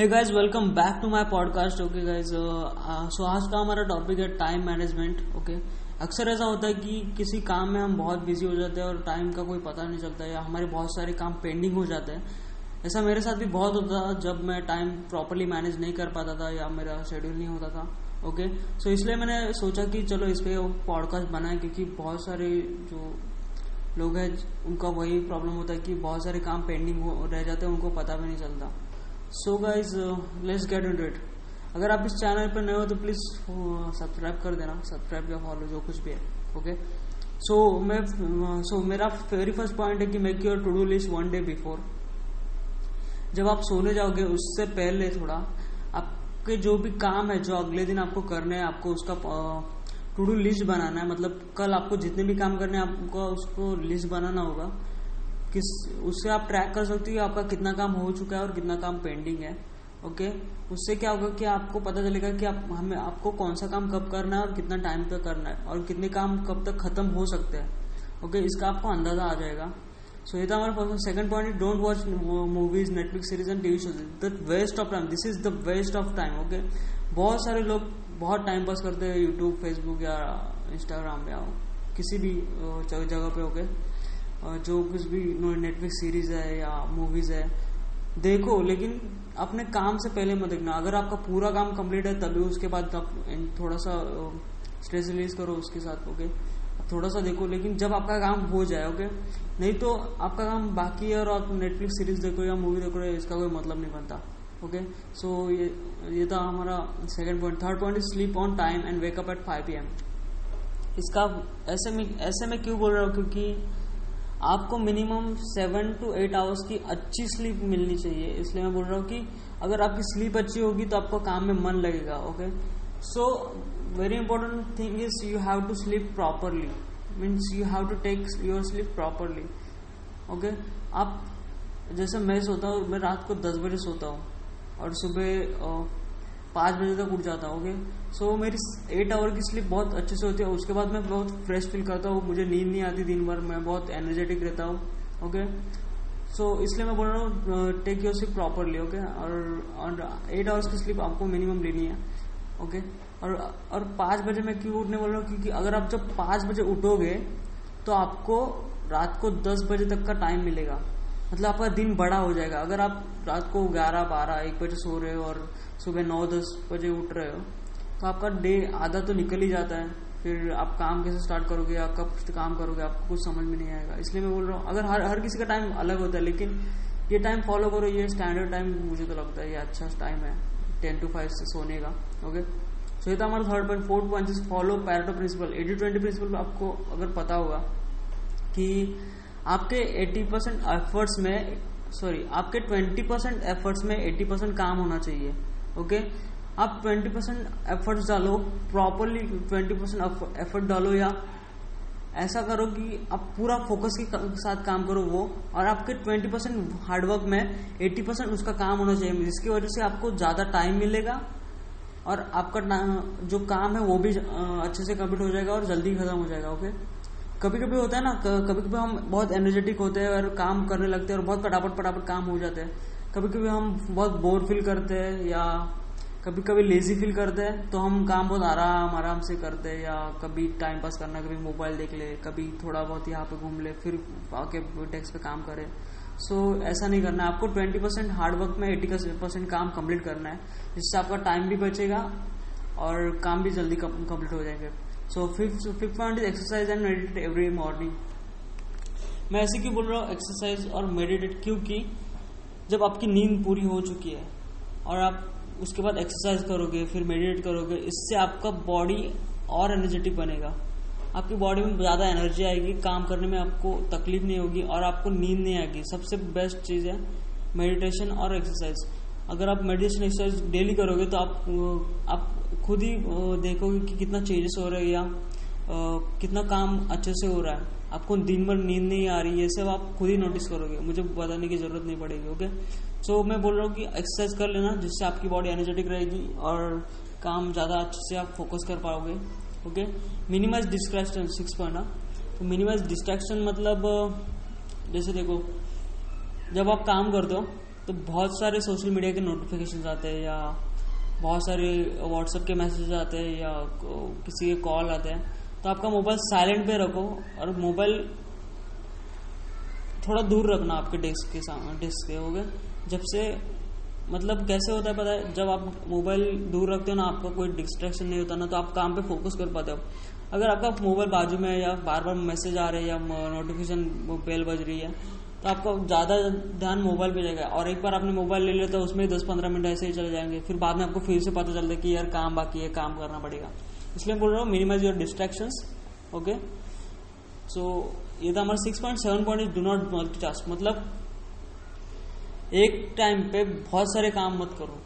Hey guys welcome back to my podcast okay guys so आज का हमारा topic है टाइम मैनेजमेंट ओके अक्सर ऐसा होता है कि किसी काम में हम बहुत बिज़ी हो जाते हैं और टाइम का कोई पता नहीं चलता या हमारे बहुत सारे काम पेंडिंग हो जाते हैं। ऐसा मेरे साथ भी बहुत होता था जब मैं टाइम प्रॉपरली मैनेज नहीं कर पाता था या मेरा शेड्यूल नहीं होता था ओके सो इसलिए मैंने सोचा कि चलो इस पर पॉडकास्ट बनाए क्योंकि बहुत सारे जो लोग हैं, उनका वही प्रॉब्लम होता है कि बहुत सारे काम पेंडिंग रह जाते हैं, उनको पता भी नहीं चलता। So guys let's get in it अगर आप इस चैनल पर नए हो तो प्लीज़ सब्सक्राइब uh, कर देना सब्सक्राइब या फॉलो जो कुछ भी है ओके सो मैं सो uh, मेरा वेरी फ़र्स्ट पॉइंट है कि make your to do list one day before जब आप सोने जाओगे उससे पहले थोड़ा आपके जो भी काम है जो अगले दिन आपको करने हैं आपको उसका टू डू लिस्ट बनाना है मतलब कल आपको जितने भी काम करने हैं आपको उसको लिस्ट बनाना होगा। किस, उससे आप ट्रैक कर सकते हो आपका कितना काम हो चुका है और कितना काम पेंडिंग है ओके उससे क्या होगा कि आपको पता चलेगा कि आप, हमें, आपको कौन सा काम कब करना है और कितना टाइम पे करना है और कितने काम कब तक खत्म हो सकते हैं ओके इसका आपको अंदाज़ा आ जाएगा। सो ये था हमारा second point don't watch movies Netflix series and TV shows the waste of time this is the waste of time okay बहुत सारे लोग बहुत टाइम पास करते हैं यूट्यूब फेसबुक या इंस्टाग्राम या किसी भी जगह पे ओके जो कुछ भी नेटफ्लिक्स सीरीज़ है या मूवीज़ है, देखो, लेकिन अपने काम से पहले मत देखना। अगर आपका पूरा काम कंप्लीट है, तभी उसके बाद आप थोड़ा सा स्ट्रेस रिलीज़ करो उसके साथ ओके थोड़ा सा देखो, लेकिन जब आपका काम हो जाए ओके नहीं तो आपका काम बाकी है और आप नेटफ्लिक्स सीरीज़ देखो या मूवी देखो, इसका कोई मतलब नहीं बनता ओके सो ये ये था हमारा second point third point is sleep on time and wake up at five P M इसका ऐसे में ऐसे में क्यों बोल रहा हूँ? क्योंकि आपको minimum seven to eight hours की अच्छी स्लीप मिलनी चाहिए। इसलिए मैं बोल रहा हूँ कि अगर आपकी स्लीप अच्छी होगी तो आपको काम में मन लगेगा okay so very important thing is you have to sleep properly means you have to take your sleep properly okay आप, जैसे मैं सोता हूँ, मैं रात को दस बजे सोता हूँ और सुबह पाँच बजे तक उठ जाता हूँ ओके सो मेरी एट आवर की स्लीप बहुत अच्छे से होती है उसके बाद मैं बहुत फ्रेश फील करता हूँ, मुझे नींद नहीं आती दिन भर, मैं बहुत एनर्जेटिक रहता हूँ ओके सो इसलिए मैं बोल रहा हूँ take your sleep properly okay और एट आवर्स की स्लीप आपको मिनिमम लेनी है ओके और और पाँच बजे मैं क्यों उठने बोल रहा हूँ? क्योंकि अगर आप जब पाँच बजे उठोगे तो आपको रात को दस बजे तक का टाइम मिलेगा। मतलब आपका दिन बड़ा हो जाएगा। अगर आप रात को ग्यारह, बारह, एक बजे सो रहे हो और सुबह नौ, दस बजे उठ रहे हो तो आपका डे आधा तो निकल ही जाता है। फिर आप काम कैसे स्टार्ट करोगे? या कब काम करोगे? आपको कुछ समझ में नहीं आएगा। इसलिए मैं बोल रहा हूँ, अगर हर हर किसी का टाइम अलग होता है, लेकिन ये टाइम फॉलो करो, ये स्टैंडर्ड टाइम मुझे तो लगता है ये अच्छा टाइम है टेन टू फाइव से सोने का ओके सो ये था हमारा third point fourth point follow Pareto principle eighty twenty principle आपको अगर पता होगा कि आपके 80 परसेंट एफर्ट्स में सॉरी आपके 20 परसेंट एफर्ट्स में 80 परसेंट काम होना चाहिए ओके आप 20 परसेंट एफर्ट्स डालो प्रॉपरली 20 परसेंट एफर्ट डालो या ऐसा करो कि आप पूरा फोकस के साथ काम करो वो, और आपके 20 परसेंट हार्डवर्क में 80 परसेंट उसका काम होना चाहिए, जिसकी वजह से आपको ज़्यादा टाइम मिलेगा, और आपका जो काम है वो भी अच्छे से कंप्लीट हो जाएगा और जल्दी खत्म हो जाएगा ओके कभी कभी होता है ना कभी कभी हम बहुत एनर्जेटिक होते हैं और काम करने लगते हैं और बहुत फटाफट फटाफट काम हो जाते हैं। कभी कभी हम बहुत बोर फील करते हैं या कभी कभी लेजी फील करते हैं तो हम काम बहुत आराम आराम से करते हैं या कभी टाइम पास करना कभी मोबाइल देख ले कभी थोड़ा बहुत यहाँ पे घूम ले फिर आके डेस्क पे काम करे। सो so, ऐसा नहीं करना आपको 20 परसेंट हार्डवर्क में 80 परसेंट काम कंप्लीट करना है जिससे आपका टाइम भी बचेगा और काम भी जल्दी कंप्लीट हो जाएँगे। So fifth fifth point is exercise and meditate every morning मैं ऐसे क्यों बोल रहा हूँ एक्सरसाइज और मेडिटेट क्योंकि जब आपकी नींद पूरी हो चुकी है और आप उसके बाद एक्सरसाइज करोगे, फिर मेडिटेट करोगे, इससे आपका बॉडी और एनर्जेटिक बनेगा। आपकी बॉडी में ज़्यादा एनर्जी आएगी, काम करने में आपको तकलीफ़ नहीं होगी और आपको नींद नहीं आएगी। सबसे बेस्ट चीज़ है मेडिटेशन और एक्सरसाइज अगर आप मेडिटेशन एक्सरसाइज डेली करोगे तो आप आप खुद ही देखोगे कि कितना चेंजेस हो रहे हैं या कितना काम अच्छे से हो रहा है। आपको दिन भर नींद नहीं आ रही है सब आप खुद ही नोटिस करोगे। मुझे बताने की ज़रूरत नहीं पड़ेगी ओके सो so, मैं बोल रहा हूँ कि एक्सरसाइज कर लेना जिससे आपकी बॉडी एनर्जेटिक रहेगी और काम ज़्यादा अच्छे से आप फोकस कर पाओगे okay minimize distraction six point ना तो मिनिमाइज डिस्ट्रैक्शन मतलब जैसे देखो जब आप काम करते हो तो बहुत सारे सोशल मीडिया के नोटिफिकेशन आते हैं या बहुत सारे व्हाट्सएप के मैसेज आते हैं या किसी के कॉल आते हैं। तो आपका मोबाइल साइलेंट पे रखो और मोबाइल थोड़ा दूर रखना आपके डेस्क के सामने डेस्क के हो गए जब से मतलब कैसे होता है पता है? जब आप मोबाइल दूर रखते हो ना, आपका कोई डिस्ट्रैक्शन नहीं होता ना तो आप काम पे फोकस कर पाते हो। अगर आपका मोबाइल बाजू में या बार बार मैसेज आ रहे हैं या नोटिफिकेशन बेल बज रही है तो आपका ज़्यादा ध्यान मोबाइल पे जाएगा। और एक बार आपने मोबाइल ले लिया तो उसमें दस पंद्रह मिनट ऐसे ही चले जाएँगे। फिर बाद में आपको फिर से पता चलता है कि यार काम बाकी है, काम करना पड़ेगा। इसलिए बोल रहा हूँ minimize your distractions okay so ये था हमारा six point seven point is do not multitask मतलब एक टाइम पे बहुत सारे काम मत करो।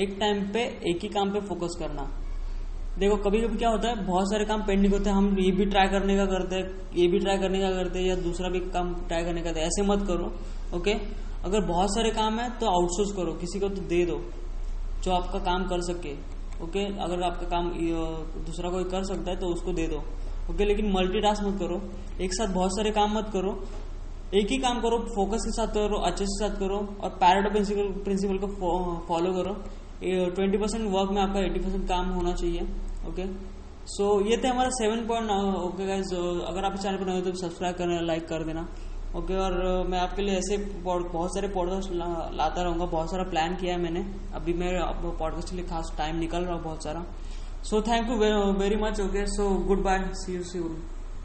एक टाइम पे एक ही काम पे फोकस करना। देखो, कभी कभी क्या होता है, बहुत सारे काम पेंडिंग होते हैं, हम ये भी ट्राई करने का करते हैं, ये भी ट्राई करने का करते हैं, या दूसरा भी काम ट्राई करने का ऐसे मत करो ओके अगर बहुत सारे काम है तो आउटसोर्स करो, किसी को तो दे दो, जो आपका काम कर सके ओके अगर आपका काम दूसरा कोई कर सकता है तो उसको दे दो ओके लेकिन मल्टीटास्क मत करो, एक साथ बहुत सारे काम मत करो, एक ही काम करो फोकस के साथ करो, अच्छे से साथ करो, और पैराडो प्रिंसिपल प्रिंसिपल को फॉलो करो ट्वेंटी परसेंट वर्क में आपका एटी परसेंट काम होना चाहिए। ओके सो ये थे हमारा सेवन पॉइंट ओके गाइज़ अगर आप चैनल पर नए तो सब्सक्राइब करना लाइक कर देना। ओके okay, और uh, मैं आपके लिए ऐसे बहुत सारे पॉडकास्ट ला, लाता रहूँगा बहुत सारा प्लान किया है मैंने। अभी मैं पॉडकास्ट के लिए खास टाइम निकल रहा हूँ बहुत सारा। So thank you very much okay so goodbye see you see